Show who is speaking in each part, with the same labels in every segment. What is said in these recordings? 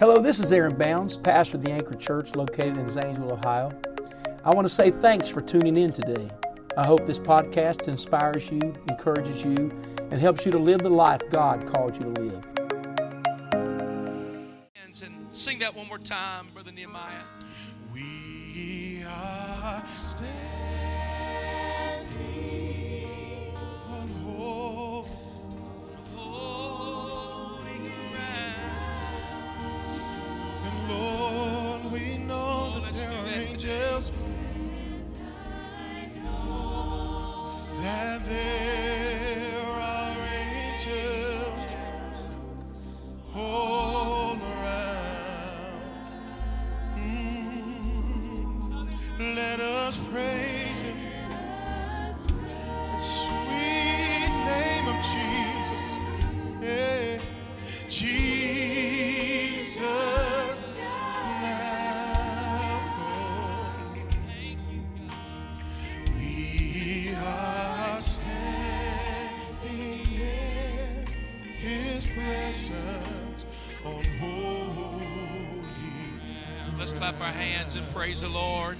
Speaker 1: Hello, this is Aaron Bounds, pastor of the Anchor Church located in Zanesville, Ohio. I want to say thanks for tuning in today. I hope this podcast inspires you, encourages you, and helps you to live the life God called you to live.
Speaker 2: And sing that one more time, Brother Nehemiah.
Speaker 3: We are His presence on holy.
Speaker 2: Let's clap our hands and praise the Lord.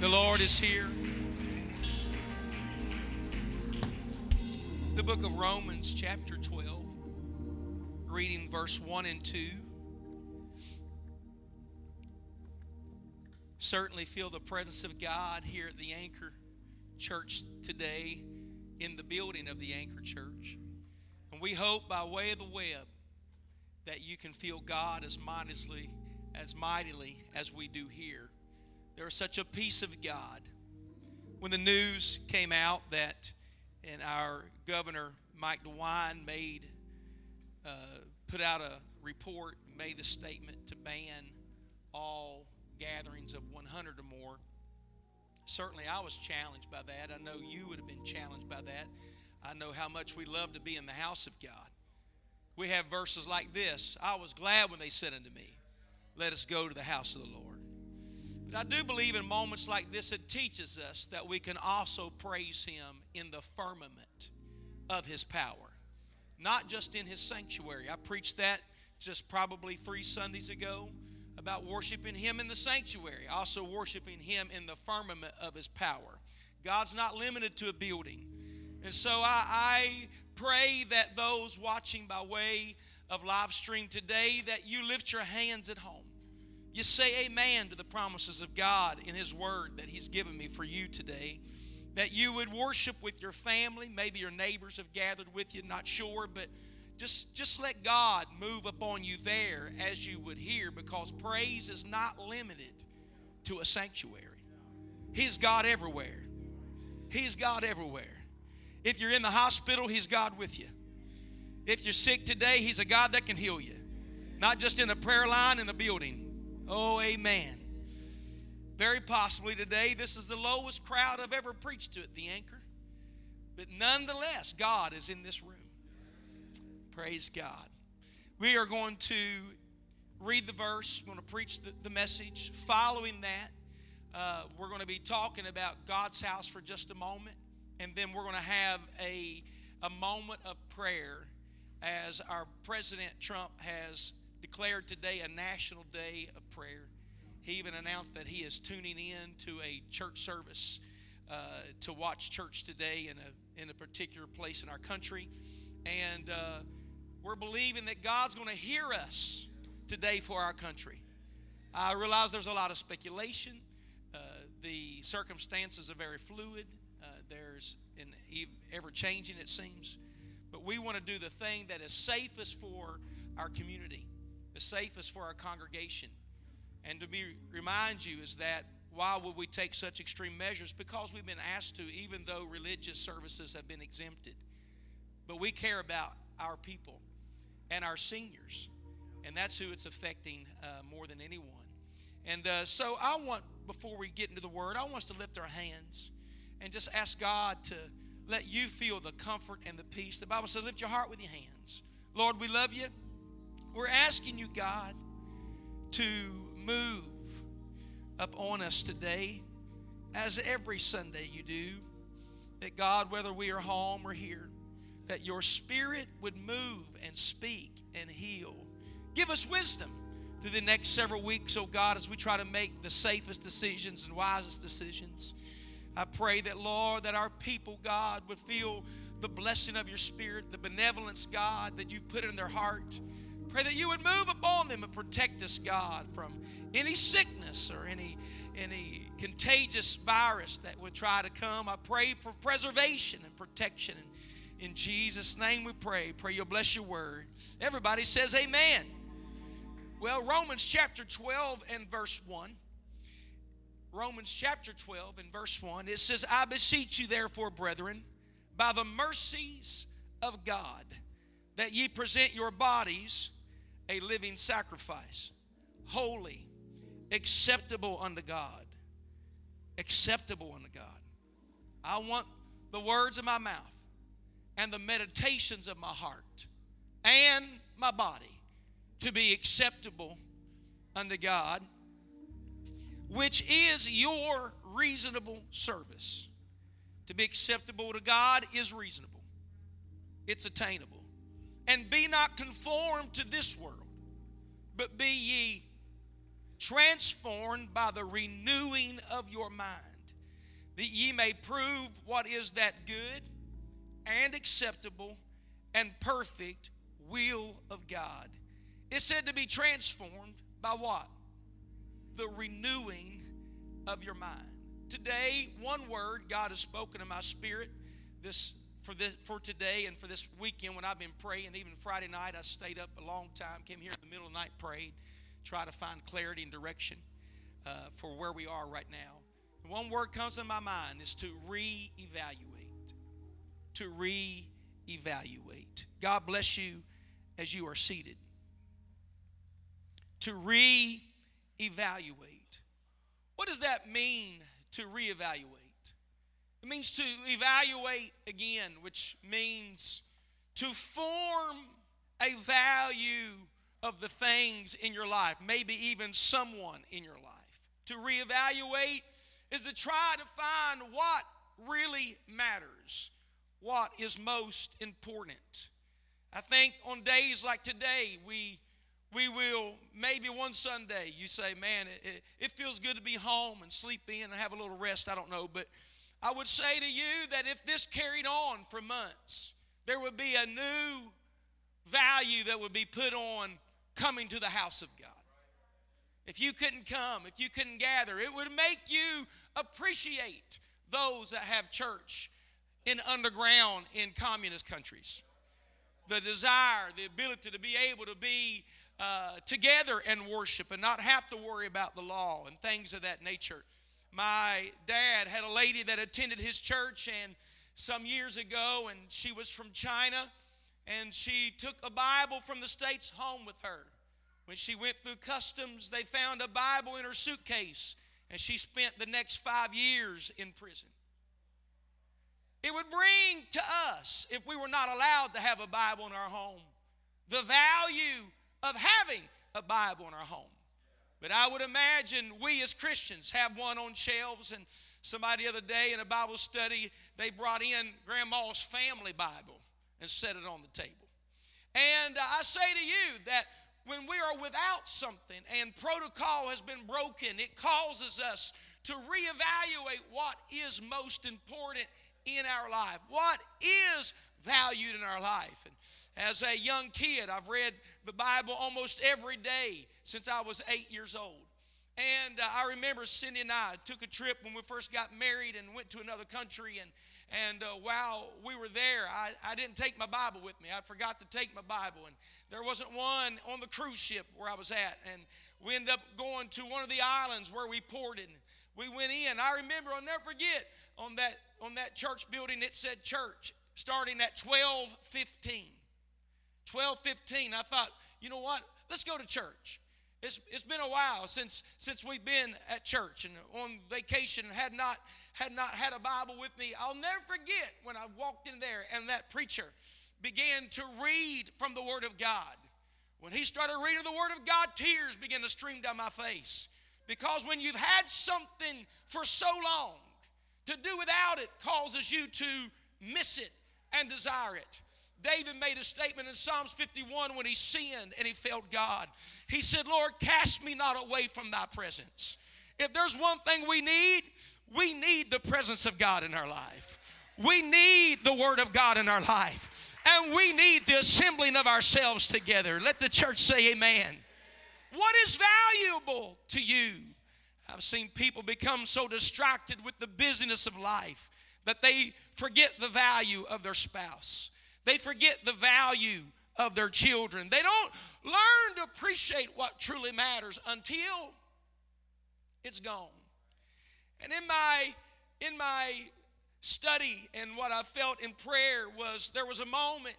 Speaker 2: The Lord is here. The book of Romans, chapter 12, reading verse 1 and 2. Certainly feel the presence of God here at the Anchor Church today in the building of the Anchor Church. We hope by way of the web that you can feel God as mightily as mightily as we do here. There is such a peace of God. When the news came out that and our governor Mike DeWine made uh, put out a report, made the statement to ban all gatherings of 100 or more. Certainly, I was challenged by that. I know you would have been challenged by that. I know how much we love to be in the house of God. We have verses like this I was glad when they said unto me, Let us go to the house of the Lord. But I do believe in moments like this, it teaches us that we can also praise Him in the firmament of His power, not just in His sanctuary. I preached that just probably three Sundays ago about worshiping Him in the sanctuary, also worshiping Him in the firmament of His power. God's not limited to a building. And so I, I pray that those watching by way of live stream today, that you lift your hands at home. You say amen to the promises of God in His Word that He's given me for you today. That you would worship with your family. Maybe your neighbors have gathered with you, not sure, but just, just let God move upon you there as you would hear because praise is not limited to a sanctuary. He's God everywhere. He's God everywhere. If you're in the hospital, He's God with you. If you're sick today, He's a God that can heal you. Not just in a prayer line in a building. Oh, amen. Very possibly today, this is the lowest crowd I've ever preached to at the anchor. But nonetheless, God is in this room. Praise God. We are going to read the verse, we're going to preach the, the message. Following that, uh, we're going to be talking about God's house for just a moment, and then we're going to have a, a moment of prayer as our President Trump has declared today a national day of prayer. He even announced that he is tuning in to a church service uh, to watch church today in a, in a particular place in our country. And uh, we're believing that God's going to hear us today for our country. I realize there's a lot of speculation. Uh, the circumstances are very fluid. There's an ever changing, it seems. But we want to do the thing that is safest for our community, the safest for our congregation. And to be remind you is that why would we take such extreme measures? Because we've been asked to, even though religious services have been exempted. But we care about our people and our seniors, and that's who it's affecting uh, more than anyone. And uh, so I want, before we get into the Word, I want us to lift our hands and just ask God to let you feel the comfort and the peace. The Bible says, lift your heart with your hands. Lord, we love you. We're asking you, God, to move up on us today, as every Sunday you do. That God, whether we are home or here, that your spirit would move and speak and heal. Give us wisdom through the next several weeks, oh God, as we try to make the safest decisions and wisest decisions. I pray that, Lord, that our people, God, would feel the blessing of your Spirit, the benevolence, God, that you've put in their heart. Pray that you would move upon them and protect us, God, from any sickness or any any contagious virus that would try to come. I pray for preservation and protection. In Jesus' name we pray. Pray you'll bless your word. Everybody says amen. Well, Romans chapter 12 and verse 1. Romans chapter 12 and verse 1. It says, I beseech you, therefore, brethren, by the mercies of God, that ye present your bodies a living sacrifice, holy acceptable unto God. Acceptable unto God. I want the words of my mouth and the meditations of my heart and my body to be acceptable unto God, which is your reasonable service. To be acceptable to God is reasonable, it's attainable. And be not conformed to this world, but be ye transformed by the renewing of your mind, that ye may prove what is that good and acceptable and perfect will of God. It's said to be transformed by what? The renewing of your mind. Today, one word God has spoken to my spirit this for this for today and for this weekend when I've been praying. Even Friday night, I stayed up a long time, came here in the middle of the night, prayed try to find clarity and direction uh, for where we are right now. one word comes to my mind is to reevaluate. To reevaluate. God bless you as you are seated. To reevaluate. What does that mean to reevaluate? It means to evaluate again, which means to form a value of the things in your life, maybe even someone in your life. To reevaluate is to try to find what really matters, what is most important. I think on days like today, we we will maybe one Sunday you say, "Man, it, it, feels good to be home and sleep in and have a little rest." I don't know, but I would say to you that if this carried on for months, there would be a new value that would be put on coming to the house of God. If you couldn't come, if you couldn't gather, it would make you appreciate those that have church in underground in communist countries. The desire, the ability to be able to be uh, together and worship and not have to worry about the law and things of that nature. My dad had a lady that attended his church and some years ago, and she was from China and she took a Bible from the States home with her. When she went through customs, they found a Bible in her suitcase, and she spent the next five years in prison. It would bring to us, if we were not allowed to have a Bible in our home, the value of having a Bible in our home. But I would imagine we as Christians have one on shelves, and somebody the other day in a Bible study, they brought in Grandma's family Bible and set it on the table. And I say to you that when we are without something and protocol has been broken, it causes us to reevaluate what is most important in our life, what is valued in our life. And as a young kid, I've read the Bible almost every day since I was eight years old. And uh, I remember Cindy and I took a trip when we first got married and went to another country. And and uh, while we were there, I, I didn't take my Bible with me. I forgot to take my Bible. And there wasn't one on the cruise ship where I was at. And we ended up going to one of the islands where we ported. We went in. I remember, I'll never forget, on that, on that church building, it said church starting at 1215. 1215. I thought, you know what? Let's go to church. It's, it's been a while since, since we've been at church and on vacation and had not had not had a Bible with me, I'll never forget when I walked in there and that preacher began to read from the Word of God. When he started reading the Word of God, tears began to stream down my face. Because when you've had something for so long, to do without it causes you to miss it and desire it. David made a statement in Psalms 51 when he sinned and he failed God. He said, Lord, cast me not away from thy presence. If there's one thing we need, we need the presence of God in our life. We need the Word of God in our life. And we need the assembling of ourselves together. Let the church say, Amen. What is valuable to you? I've seen people become so distracted with the busyness of life that they forget the value of their spouse. They forget the value of their children. They don't learn to appreciate what truly matters until it's gone. And in my in my study and what I felt in prayer was there was a moment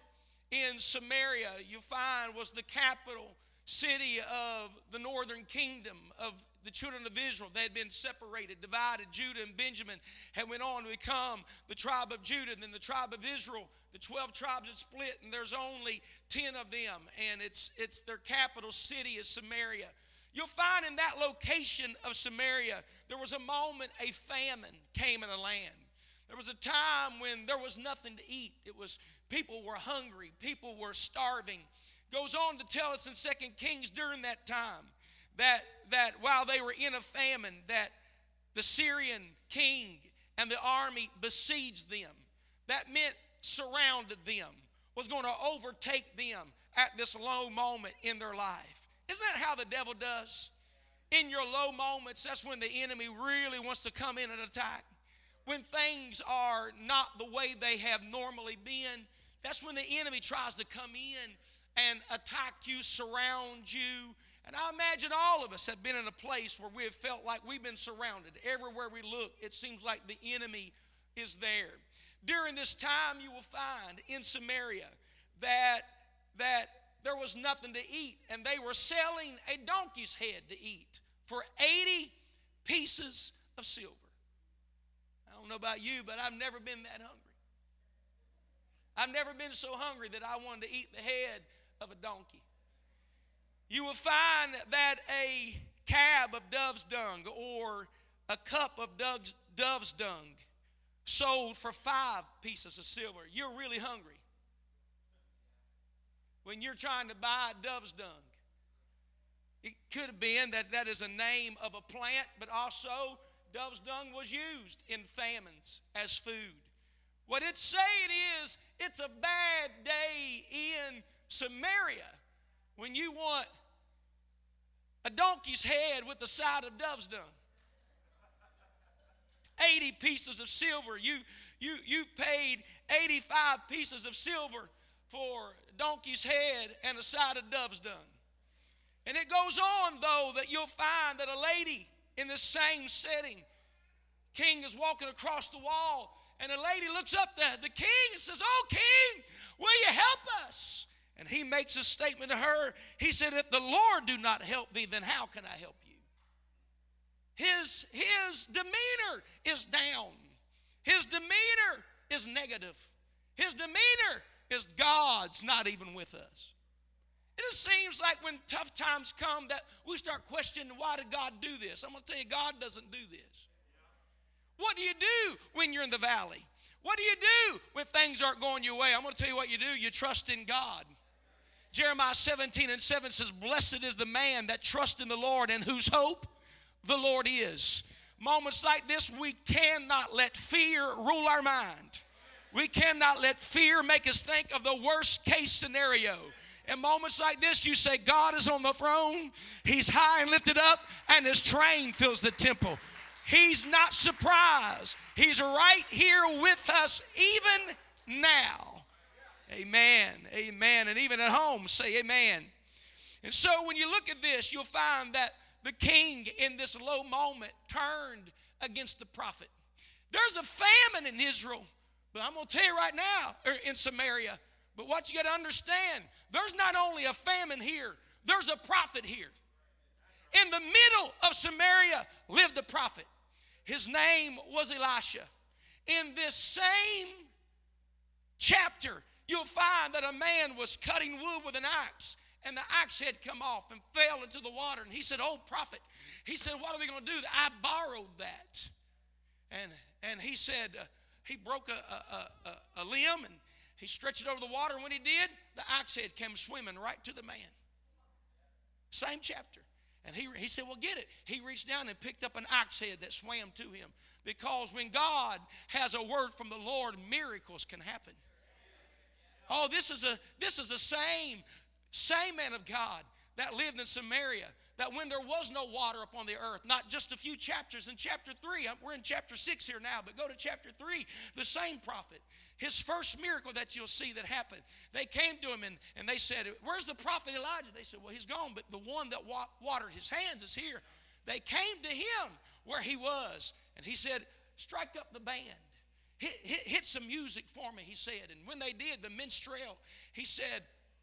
Speaker 2: in Samaria you find was the capital city of the northern kingdom of the children of Israel. They had been separated, divided. Judah and Benjamin had went on to become the tribe of Judah. And then the tribe of Israel, the 12 tribes had split, and there's only 10 of them. And it's, it's their capital city is Samaria. You'll find in that location of Samaria, there was a moment a famine came in the land. There was a time when there was nothing to eat. It was people were hungry, people were starving. Goes on to tell us in Second Kings during that time that, that while they were in a famine, that the Syrian king and the army besieged them. That meant surrounded them, was going to overtake them at this low moment in their life. Isn't that how the devil does? In your low moments, that's when the enemy really wants to come in and attack. When things are not the way they have normally been, that's when the enemy tries to come in and attack you, surround you, and I imagine all of us have been in a place where we have felt like we've been surrounded. Everywhere we look, it seems like the enemy is there. During this time, you will find in Samaria that, that there was nothing to eat, and they were selling a donkey's head to eat for 80 pieces of silver. I don't know about you, but I've never been that hungry. I've never been so hungry that I wanted to eat the head of a donkey you will find that a cab of dove's dung or a cup of dove's dung sold for five pieces of silver. You're really hungry when you're trying to buy dove's dung. It could have been that that is a name of a plant, but also dove's dung was used in famines as food. What it's saying is it's a bad day in Samaria when you want a donkey's head with the side of dove's dung. 80 pieces of silver. You, you, you paid 85 pieces of silver for a donkey's head and a side of dove's dung. And it goes on, though, that you'll find that a lady in the same setting, king is walking across the wall, and a lady looks up to the king and says, Oh, king, will you help us? And he makes a statement to her. He said, If the Lord do not help thee, then how can I help you? His, his demeanor is down, his demeanor is negative. His demeanor is God's not even with us. It just seems like when tough times come that we start questioning why did God do this? I'm going to tell you, God doesn't do this. What do you do when you're in the valley? What do you do when things aren't going your way? I'm going to tell you what you do. You trust in God. Jeremiah 17 and 7 says, Blessed is the man that trusts in the Lord and whose hope the Lord is. Moments like this, we cannot let fear rule our mind. We cannot let fear make us think of the worst case scenario. In moments like this, you say, God is on the throne, He's high and lifted up, and His train fills the temple. He's not surprised. He's right here with us even now. Amen. Amen. And even at home, say amen. And so when you look at this, you'll find that the king in this low moment turned against the prophet. There's a famine in Israel, but I'm going to tell you right now, or in Samaria. But what you got to understand, there's not only a famine here, there's a prophet here. In the middle of Samaria lived a prophet. His name was Elisha. In this same chapter, you'll find that a man was cutting wood with an axe and the axe head come off and fell into the water and he said oh prophet he said what are we going to do i borrowed that and and he said uh, he broke a, a, a, a, limb and He stretched it over the water, and when he did, the axe head came swimming right to the man. Same chapter. And he, he said, Well, get it. He reached down and picked up an axe head that swam to him. Because when God has a word from the Lord, miracles can happen. Oh, this is a this is the same, same man of God that lived in Samaria that when there was no water upon the earth, not just a few chapters in chapter 3, we're in chapter 6 here now, but go to chapter 3, the same prophet, his first miracle that you'll see that happened, they came to him and, and they said, Where's the prophet Elijah? They said, Well, he's gone, but the one that wa- watered his hands is here. They came to him where he was, and he said, Strike up the band. Hit, hit, hit some music for me, he said. And when they did, the minstrel, he said,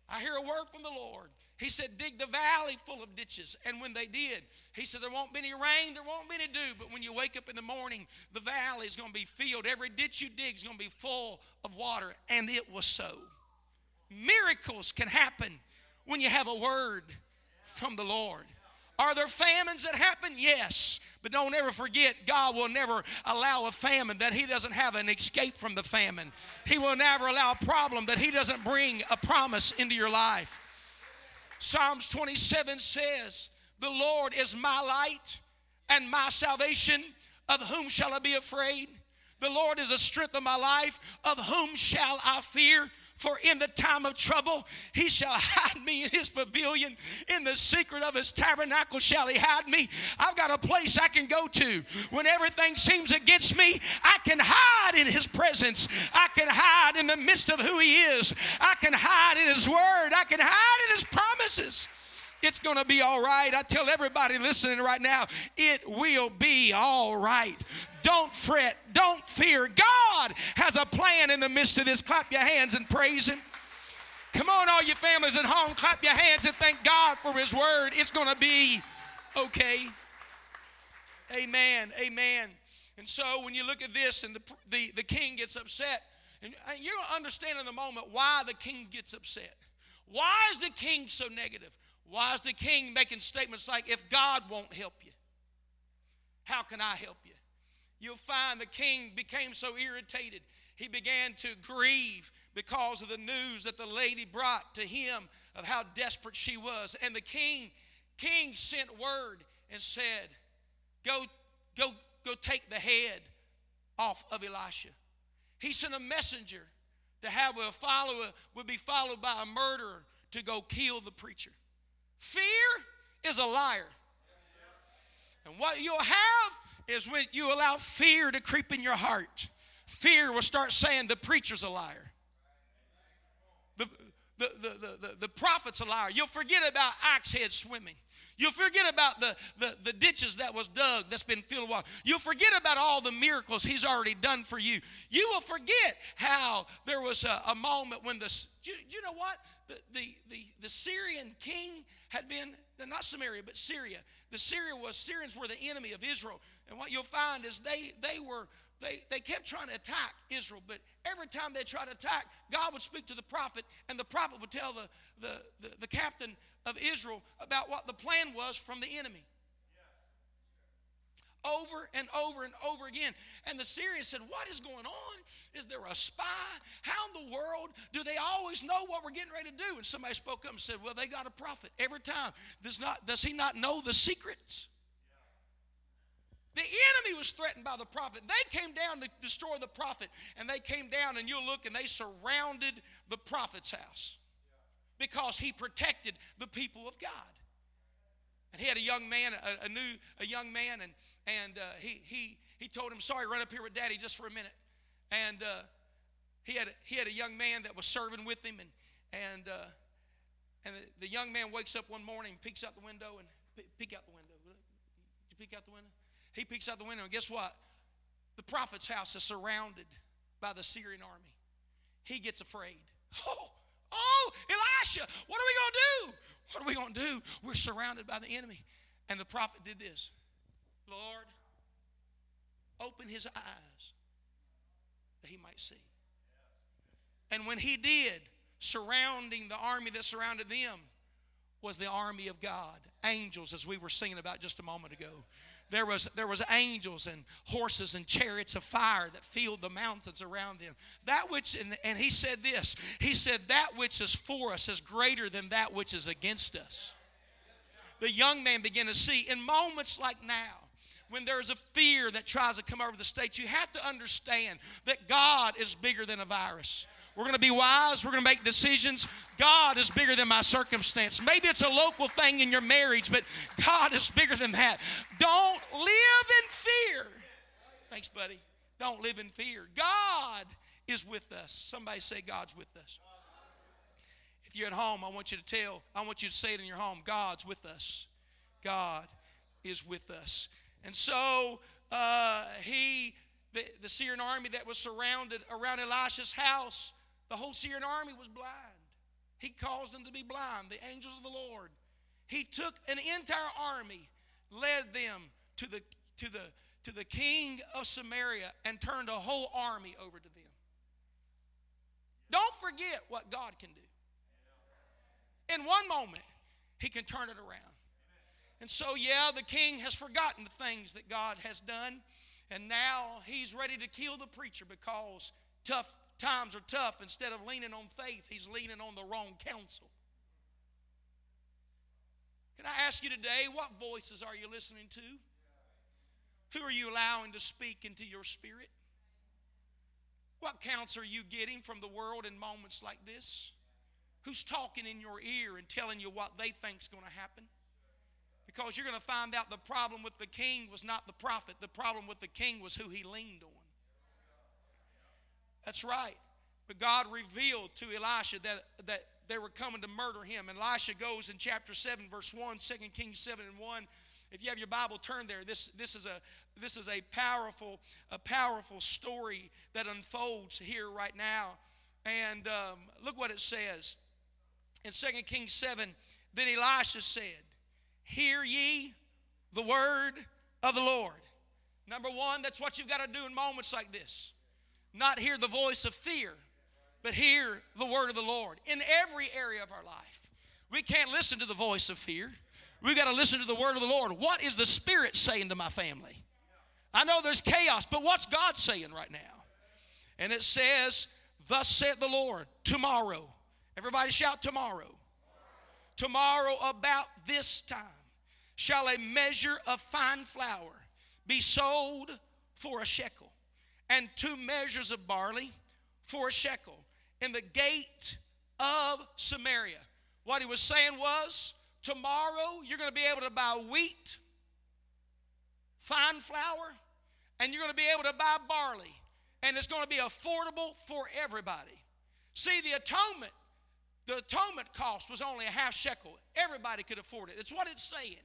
Speaker 2: I hear a word from the Lord. He said, Dig the valley full of ditches. And when they did, he said, There won't be any rain, there won't be any dew. But when you wake up in the morning, the valley is going to be filled. Every ditch you dig is going to be full of water. And it was so. Miracles can happen when you have a word from the Lord. Are there famines that happen? Yes. But don't ever forget, God will never allow a famine that He doesn't have an escape from the famine. He will never allow a problem that He doesn't bring a promise into your life. Psalms 27 says, The Lord is my light and my salvation. Of whom shall I be afraid? The Lord is the strength of my life. Of whom shall I fear? For in the time of trouble, he shall hide me in his pavilion. In the secret of his tabernacle shall he hide me. I've got a place I can go to. When everything seems against me, I can hide in his presence. I can hide in the midst of who he is. I can hide in his word. I can hide in his promises. It's going to be all right. I tell everybody listening right now, it will be all right. Don't fret. Don't fear. God has a plan in the midst of this. Clap your hands and praise Him. Come on, all you families at home, clap your hands and thank God for His word. It's going to be okay. Amen. Amen. And so when you look at this and the, the, the king gets upset, and you're going to understand in a moment why the king gets upset. Why is the king so negative? Why is the king making statements like, if God won't help you, how can I help you? You'll find the king became so irritated, he began to grieve because of the news that the lady brought to him of how desperate she was. And the king, king sent word and said, Go, go, go take the head off of Elisha. He sent a messenger to have a follower would be followed by a murderer to go kill the preacher. Fear is a liar. And what you'll have is when you allow fear to creep in your heart, fear will start saying the preacher's a liar. The, the, the, the, the, prophet's a liar. You'll forget about axe head swimming. You'll forget about the, the, the ditches that was dug that's been filled with water. You'll forget about all the miracles he's already done for you. You will forget how there was a, a moment when the, you, you know what? The, the, the, the Syrian king had been, not Samaria, but Syria. The Syria was, Syrians were the enemy of Israel. And what you'll find is they, they were, they, they kept trying to attack Israel, but every time they tried to attack, God would speak to the prophet, and the prophet would tell the, the, the, the captain of Israel about what the plan was from the enemy over and over and over again. And the Syrians said, What is going on? Is there a spy? How in the world do they always know what we're getting ready to do? And somebody spoke up and said, Well, they got a prophet. Every time. Does, not, does he not know the secrets? The enemy was threatened by the prophet. They came down to destroy the prophet, and they came down, and you'll look, and they surrounded the prophet's house because he protected the people of God. And he had a young man, a, a new, a young man, and and uh, he he he told him, "Sorry, run up here with Daddy just for a minute." And uh, he had he had a young man that was serving with him, and and uh, and the, the, young man wakes up one morning, peeks out the window, and peek out the window. Did you peek out the window? He peeks out the window, and guess what? The prophet's house is surrounded by the Syrian army. He gets afraid. Oh, oh, Elisha, what are we going to do? What are we going to do? We're surrounded by the enemy. And the prophet did this Lord, open his eyes that he might see. And when he did, surrounding the army that surrounded them was the army of God, angels, as we were singing about just a moment ago. There was there was angels and horses and chariots of fire that filled the mountains around them that which and, and he said this he said that which is for us is greater than that which is against us the young man began to see in moments like now when there's a fear that tries to come over the state, you have to understand that God is bigger than a virus. We're going to be wise. We're going to make decisions. God is bigger than my circumstance. Maybe it's a local thing in your marriage, but God is bigger than that. Don't live in fear. Thanks, buddy. Don't live in fear. God is with us. Somebody say, God's with us. If you're at home, I want you to tell, I want you to say it in your home God's with us. God is with us. And so uh, he, the, the Syrian army that was surrounded around Elisha's house, the whole Syrian army was blind. He caused them to be blind, the angels of the Lord. He took an entire army, led them to the, to the, to the king of Samaria, and turned a whole army over to them. Don't forget what God can do. In one moment, He can turn it around. And so, yeah, the king has forgotten the things that God has done. And now he's ready to kill the preacher because tough times are tough. Instead of leaning on faith, he's leaning on the wrong counsel. Can I ask you today, what voices are you listening to? Who are you allowing to speak into your spirit? What counsel are you getting from the world in moments like this? Who's talking in your ear and telling you what they think's going to happen? Because you're going to find out the problem with the king was not the prophet, the problem with the king was who he leaned on. That's right. But God revealed to Elisha that, that they were coming to murder him. And Elisha goes in chapter 7, verse 1, 2 Kings 7 and 1. If you have your Bible, turn there. This, this, is, a, this is a powerful, a powerful story that unfolds here right now. And um, look what it says. In 2 Kings 7, then Elisha said, Hear ye the word of the Lord. Number one, that's what you've got to do in moments like this. Not hear the voice of fear, but hear the word of the Lord in every area of our life. We can't listen to the voice of fear. We've got to listen to the word of the Lord. What is the Spirit saying to my family? I know there's chaos, but what's God saying right now? And it says, Thus saith the Lord, tomorrow. Everybody shout tomorrow. Tomorrow, about this time, shall a measure of fine flour be sold for a shekel, and two measures of barley for a shekel in the gate of Samaria. What he was saying was, tomorrow you're going to be able to buy wheat, fine flour, and you're going to be able to buy barley, and it's going to be affordable for everybody. See, the atonement the atonement cost was only a half shekel. Everybody could afford it. It's what it's saying.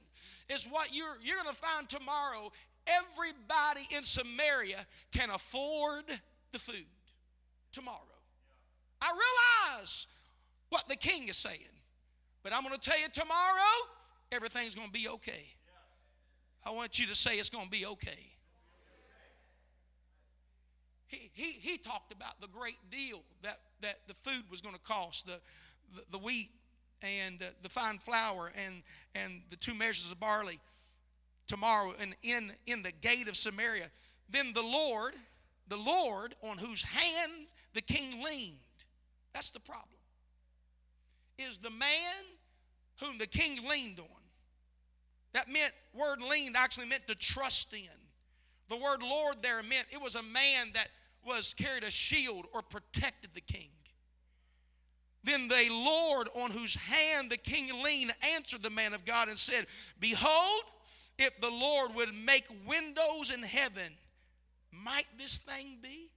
Speaker 2: It's what you're you're going to find tomorrow. Everybody in Samaria can afford the food tomorrow. I realize what the king is saying, but I'm going to tell you tomorrow everything's going to be okay. I want you to say it's going to be okay. He, he, he talked about the great deal that, that the food was going to cost, the, the, the wheat and uh, the fine flour and, and the two measures of barley tomorrow and in, in the gate of Samaria. Then the Lord, the Lord on whose hand the king leaned, that's the problem, is the man whom the king leaned on. That meant, word leaned actually meant to trust in. The word Lord there meant it was a man that was carried a shield or protected the king. Then the Lord, on whose hand the king leaned, answered the man of God and said, Behold, if the Lord would make windows in heaven, might this thing be?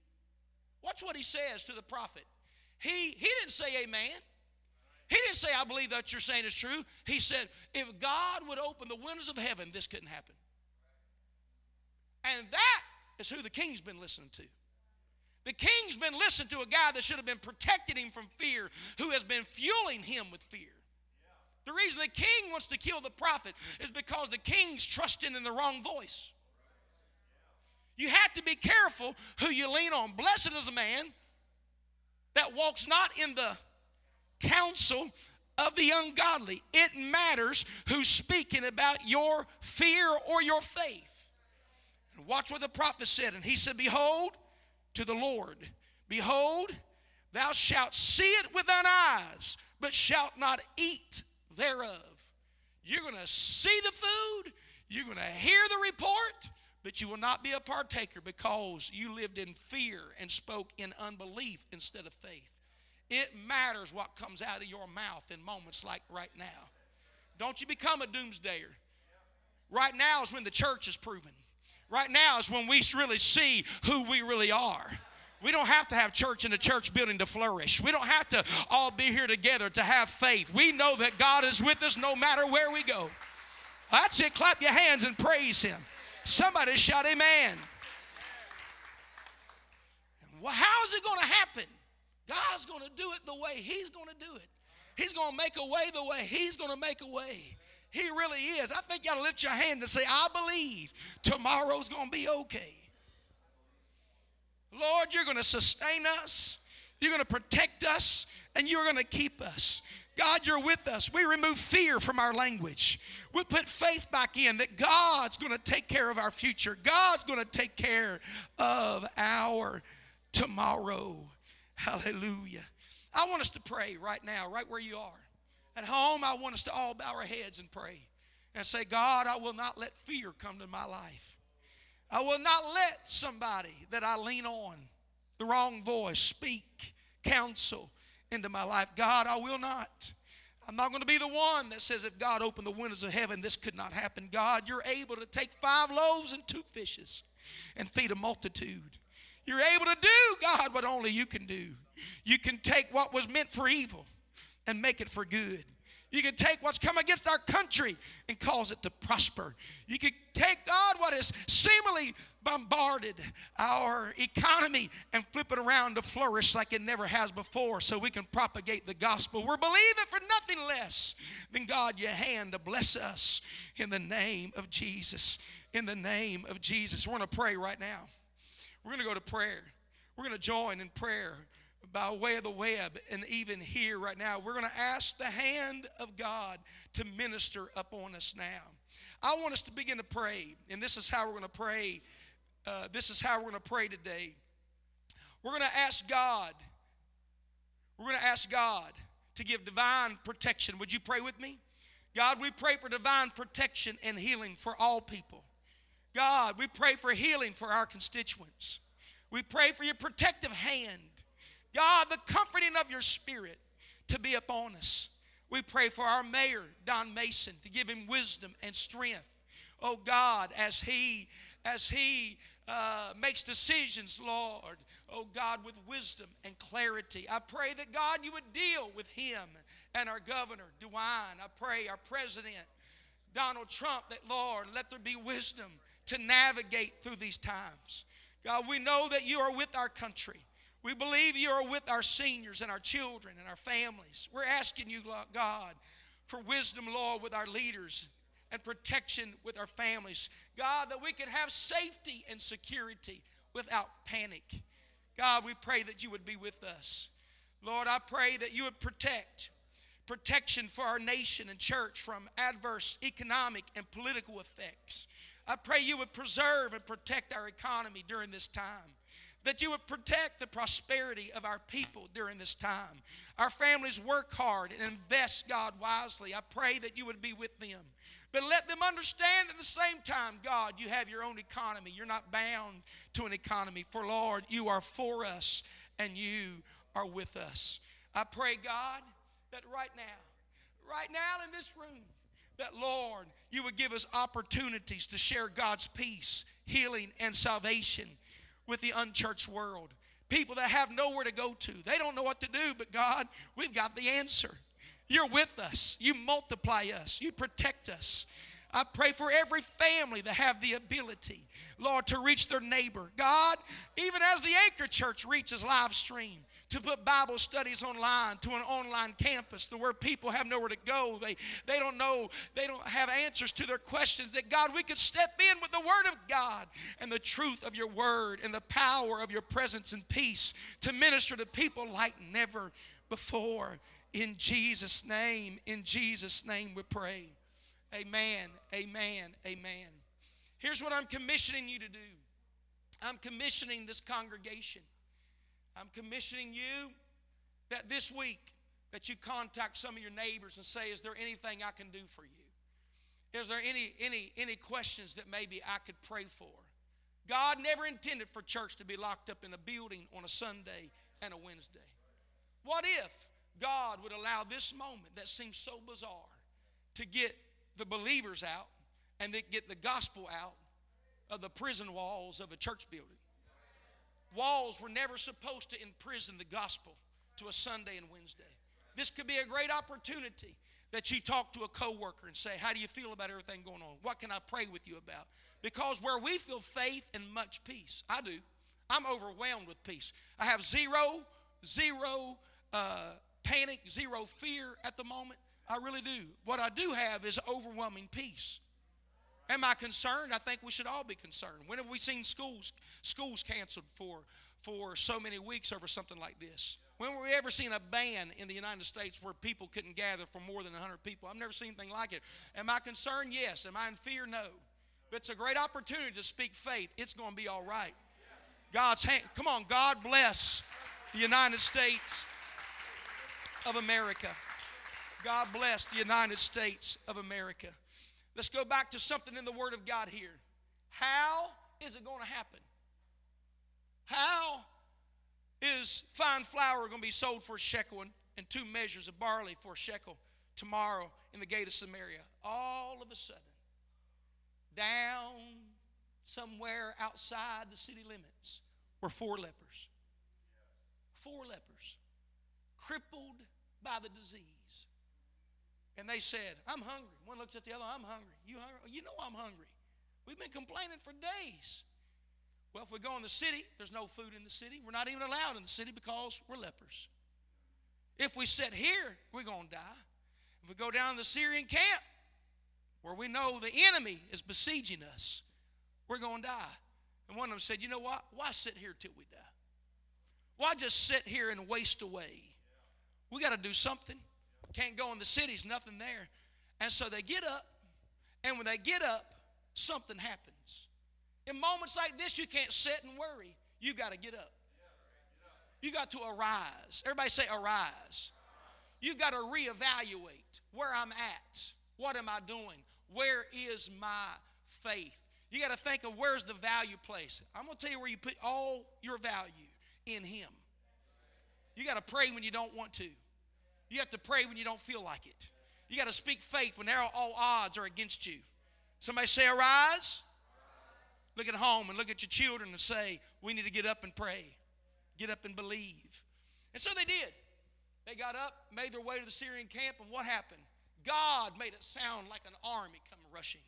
Speaker 2: Watch what he says to the prophet. He, he didn't say amen. He didn't say, I believe that you're saying is true. He said, if God would open the windows of heaven, this couldn't happen. And that is who the king's been listening to. The king's been listening to a guy that should have been protecting him from fear, who has been fueling him with fear. The reason the king wants to kill the prophet is because the king's trusting in the wrong voice. You have to be careful who you lean on. Blessed is a man that walks not in the counsel of the ungodly. It matters who's speaking about your fear or your faith. Watch what the prophet said. And he said, Behold, to the Lord, behold, thou shalt see it with thine eyes, but shalt not eat thereof. You're going to see the food, you're going to hear the report, but you will not be a partaker because you lived in fear and spoke in unbelief instead of faith. It matters what comes out of your mouth in moments like right now. Don't you become a doomsdayer. Right now is when the church is proven. Right now is when we really see who we really are. We don't have to have church in a church building to flourish. We don't have to all be here together to have faith. We know that God is with us no matter where we go. That's it. Clap your hands and praise Him. Somebody shout, Amen. Well, how is it going to happen? God's going to do it the way He's going to do it. He's going to make a way the way He's going to make a way. He really is. I think you to lift your hand and say, I believe tomorrow's going to be okay. Lord, you're going to sustain us, you're going to protect us, and you're going to keep us. God, you're with us. We remove fear from our language. We put faith back in that God's going to take care of our future. God's going to take care of our tomorrow. Hallelujah. I want us to pray right now, right where you are. At home, I want us to all bow our heads and pray and say, God, I will not let fear come to my life. I will not let somebody that I lean on, the wrong voice, speak counsel into my life. God, I will not. I'm not going to be the one that says, if God opened the windows of heaven, this could not happen. God, you're able to take five loaves and two fishes and feed a multitude. You're able to do, God, what only you can do. You can take what was meant for evil and make it for good. You can take what's come against our country and cause it to prosper. You can take, God, what has seemingly bombarded our economy and flip it around to flourish like it never has before so we can propagate the gospel. We're believing for nothing less than, God, your hand to bless us in the name of Jesus. In the name of Jesus. We're going to pray right now. We're going to go to prayer. We're going to join in prayer by way of the web and even here right now. We're going to ask the hand of God to minister upon us now. I want us to begin to pray, and this is how we're going to pray. Uh, this is how we're going to pray today. We're going to ask God. We're going to ask God to give divine protection. Would you pray with me? God, we pray for divine protection and healing for all people. God, we pray for healing for our constituents. We pray for your protective hand God, the comforting of your spirit to be upon us. We pray for our mayor, Don Mason, to give him wisdom and strength. Oh God, as he as he uh, makes decisions, Lord, oh God, with wisdom and clarity. I pray that God, you would deal with him and our governor, DeWine. I pray our president, Donald Trump, that Lord, let there be wisdom to navigate through these times. God, we know that you are with our country. We believe you are with our seniors and our children and our families. We're asking you, God, for wisdom, Lord, with our leaders and protection with our families. God, that we can have safety and security without panic. God, we pray that you would be with us. Lord, I pray that you would protect protection for our nation and church from adverse economic and political effects. I pray you would preserve and protect our economy during this time that you would protect the prosperity of our people during this time. Our families work hard and invest, God, wisely. I pray that you would be with them. But let them understand at the same time, God, you have your own economy. You're not bound to an economy. For, Lord, you are for us and you are with us. I pray, God, that right now, right now in this room, that, Lord, you would give us opportunities to share God's peace, healing, and salvation with the unchurched world. People that have nowhere to go to. They don't know what to do, but God, we've got the answer. You're with us. You multiply us. You protect us. I pray for every family to have the ability, Lord, to reach their neighbor. God, even as the Anchor Church reaches live stream, to put Bible studies online to an online campus to where people have nowhere to go. They, they don't know, they don't have answers to their questions. That God, we could step in with the Word of God and the truth of your Word and the power of your presence and peace to minister to people like never before. In Jesus' name, in Jesus' name we pray. Amen, amen, amen. Here's what I'm commissioning you to do I'm commissioning this congregation. I'm commissioning you that this week that you contact some of your neighbors and say, Is there anything I can do for you? Is there any any any questions that maybe I could pray for? God never intended for church to be locked up in a building on a Sunday and a Wednesday. What if God would allow this moment that seems so bizarre to get the believers out and to get the gospel out of the prison walls of a church building? Walls were never supposed to imprison the gospel to a Sunday and Wednesday. This could be a great opportunity that you talk to a coworker and say, "How do you feel about everything going on? What can I pray with you about?" Because where we feel faith and much peace, I do. I'm overwhelmed with peace. I have zero, zero uh, panic, zero fear at the moment. I really do. What I do have is overwhelming peace. Am I concerned? I think we should all be concerned. When have we seen schools schools canceled for for so many weeks over something like this? When were we ever seen a ban in the United States where people couldn't gather for more than 100 people? I've never seen anything like it. Am I concerned? Yes. Am I in fear? No. But it's a great opportunity to speak faith. It's going to be all right. God's hand. Come on, God bless the United States of America. God bless the United States of America. Let's go back to something in the Word of God here. How is it going to happen? How is fine flour going to be sold for a shekel and, two measures of barley for a shekel tomorrow in the gate of Samaria? All of a sudden, down somewhere outside the city limits were four lepers. Four lepers, crippled by the disease. And they said, I'm hungry. One looks at the other, I'm hungry. You hungry? You know I'm hungry. We've been complaining for days. Well, if we go in the city, there's no food in the city. We're not even allowed in the city because we're lepers. If we sit here, we're going to die. If we go down to the Syrian camp, where we know the enemy is besieging us, we're going to die. And one of them said, You know what? Why sit here till we die? Why just sit here and waste away? We got to do something. Can't go in the cities, nothing there. And so they get up, and when they get up, something happens. In moments like this, you can't sit and worry. You got to get up. You got to arise. Everybody say, arise. You've got to reevaluate where I'm at. What am I doing? Where is my faith? You got to think of where's the value place. I'm going to tell you where you put all your value in Him. You got to pray when you don't want to. You have to pray when you don't feel like it. You got to speak faith when all odds are against you. Somebody say, Arise. Look at home and look at your children and say, We need to get up and pray, get up and believe. And so they did. They got up, made their way to the Syrian camp, and what happened? God made it sound like an army come rushing.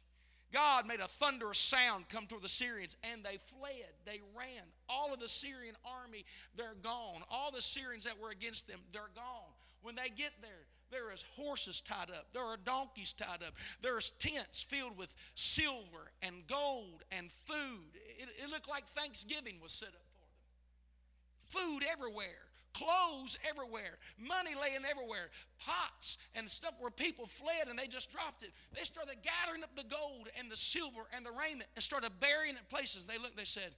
Speaker 2: God made a thunderous sound come toward the Syrians, and they fled. They ran. All of the Syrian army, they're gone. All the Syrians that were against them, they're gone. When they get there, there is horses tied up. There are donkeys tied up. There's tents filled with silver and gold and food. It, it looked like Thanksgiving was set up for them. Food everywhere clothes everywhere, money laying everywhere, pots and stuff where people fled and they just dropped it. They started gathering up the gold and the silver and the raiment and started burying it places. They looked, they said,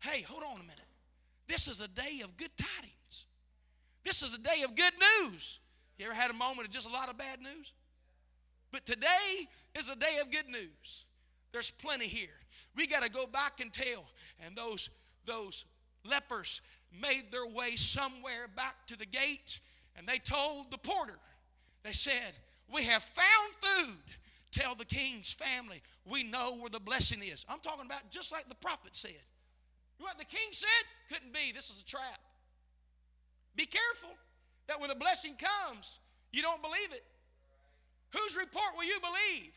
Speaker 2: Hey, hold on a minute. This is a day of good tidings. This is a day of good news. You ever had a moment of just a lot of bad news? But today is a day of good news. There's plenty here. We got to go back and tell. And those, those lepers made their way somewhere back to the gate and they told the porter, they said, We have found food. Tell the king's family, we know where the blessing is. I'm talking about just like the prophet said. You know what the king said? Couldn't be. This is a trap. Be careful that when the blessing comes, you don't believe it. Whose report will you believe?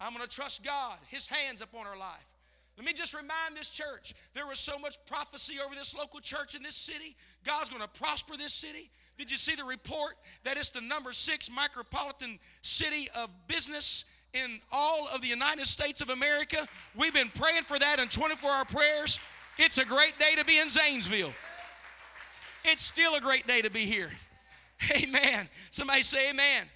Speaker 2: I'm going to trust God, His hands upon our life. Let me just remind this church there was so much prophecy over this local church in this city. God's going to prosper this city. Did you see the report that it's the number six micropolitan city of business in all of the United States of America? We've been praying for that in 24 hour prayers. It's a great day to be in Zanesville. It's still a great day to be here. Amen. Somebody say amen.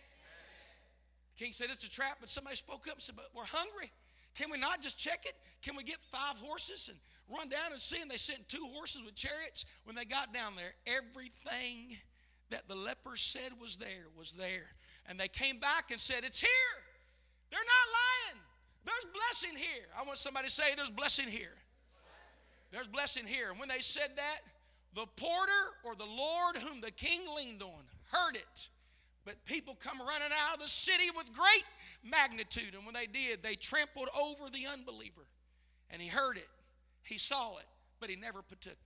Speaker 2: King said it's a trap, but somebody spoke up and said, But we're hungry. Can we not just check it? Can we get five horses and run down and see? And they sent two horses with chariots. When they got down there, everything that the lepers said was there was there. And they came back and said, It's here. They're not lying. There's blessing here. I want somebody to say, There's blessing here. There's blessing here. And when they said that, the porter or the Lord whom the king leaned on heard it. But people come running out of the city with great magnitude. And when they did, they trampled over the unbeliever. And he heard it, he saw it, but he never partook,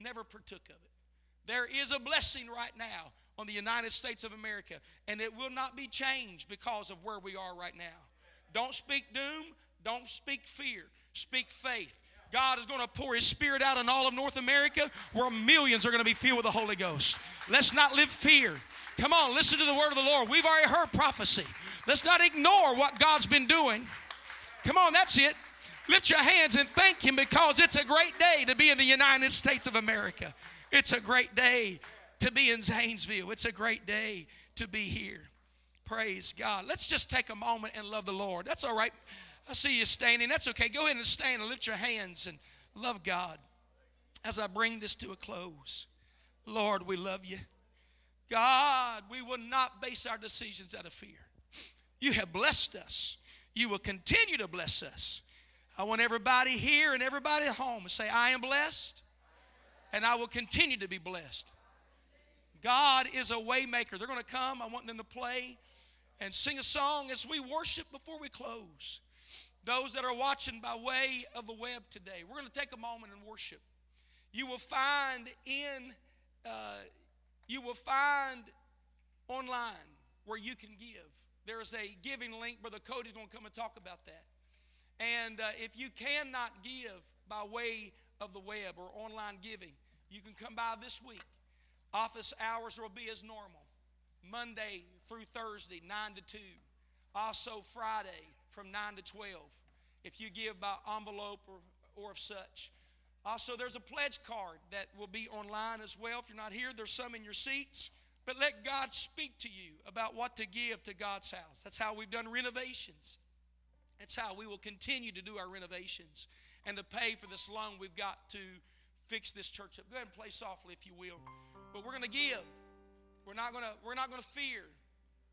Speaker 2: never partook of it. There is a blessing right now on the United States of America, and it will not be changed because of where we are right now. Don't speak doom, don't speak fear, speak faith. God is going to pour His Spirit out in all of North America where millions are going to be filled with the Holy Ghost. Let's not live fear. Come on, listen to the word of the Lord. We've already heard prophecy. Let's not ignore what God's been doing. Come on, that's it. Lift your hands and thank Him because it's a great day to be in the United States of America. It's a great day to be in Zanesville. It's a great day to be here. Praise God. Let's just take a moment and love the Lord. That's all right. I see you standing. That's okay. Go ahead and stand and lift your hands and love God as I bring this to a close. Lord, we love you. God, we will not base our decisions out of fear. You have blessed us. You will continue to bless us. I want everybody here and everybody at home to say, I am blessed and I will continue to be blessed. God is a waymaker. They're going to come. I want them to play and sing a song as we worship before we close. Those that are watching by way of the web today, we're going to take a moment and worship. You will find in, uh, you will find online where you can give. There is a giving link. Brother Cody's going to come and talk about that. And uh, if you cannot give by way of the web or online giving, you can come by this week. Office hours will be as normal Monday through Thursday, 9 to 2. Also, Friday from 9 to 12, if you give by envelope or, or of such. Also, there's a pledge card that will be online as well. If you're not here, there's some in your seats. But let God speak to you about what to give to God's house. That's how we've done renovations. That's how we will continue to do our renovations and to pay for this loan we've got to fix this church up. Go ahead and play softly if you will. But we're going to give. We're not going to we're not going to fear.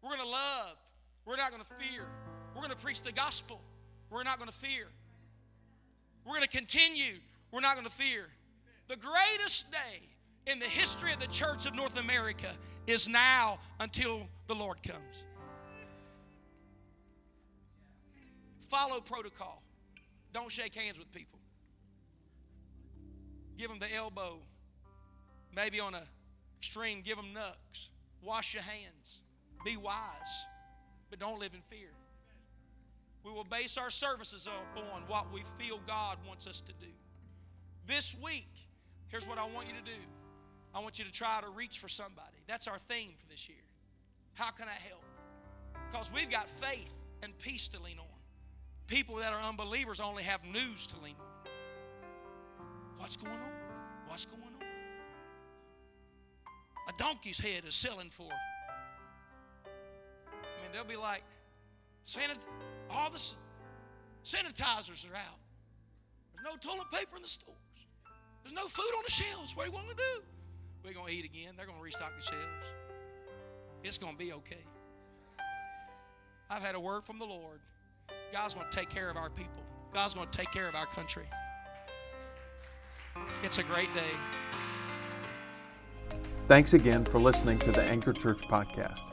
Speaker 2: We're going to love. We're not going to fear. We're going to preach the gospel. We're not going to fear. We're going to continue. We're not going to fear. The greatest day in the history of the church of North America is now until the Lord comes. Follow protocol. Don't shake hands with people. Give them the elbow. Maybe on a extreme, give them knucks. Wash your hands. Be wise, but don't live in fear. We will base our services upon what we feel God wants us to do. This week, here's what I want you to do. I want you to try to reach for somebody. That's our theme for this year. How can I help? Because we've got faith and peace to lean on. People that are unbelievers only have news to lean on. What's going on? What's going on? A donkey's head is selling for. I mean, they'll be like, sanit- all the sanitizers are out. There's no toilet paper in the stores. There's no food on the shelves. What are you going to do? We're going to eat again. They're going to restock the shelves. It's going to be okay. I've had a word from the Lord. God's going to take care of our people. God's going to take care of our country. It's a great day.
Speaker 1: Thanks again for listening to the Anchor Church podcast.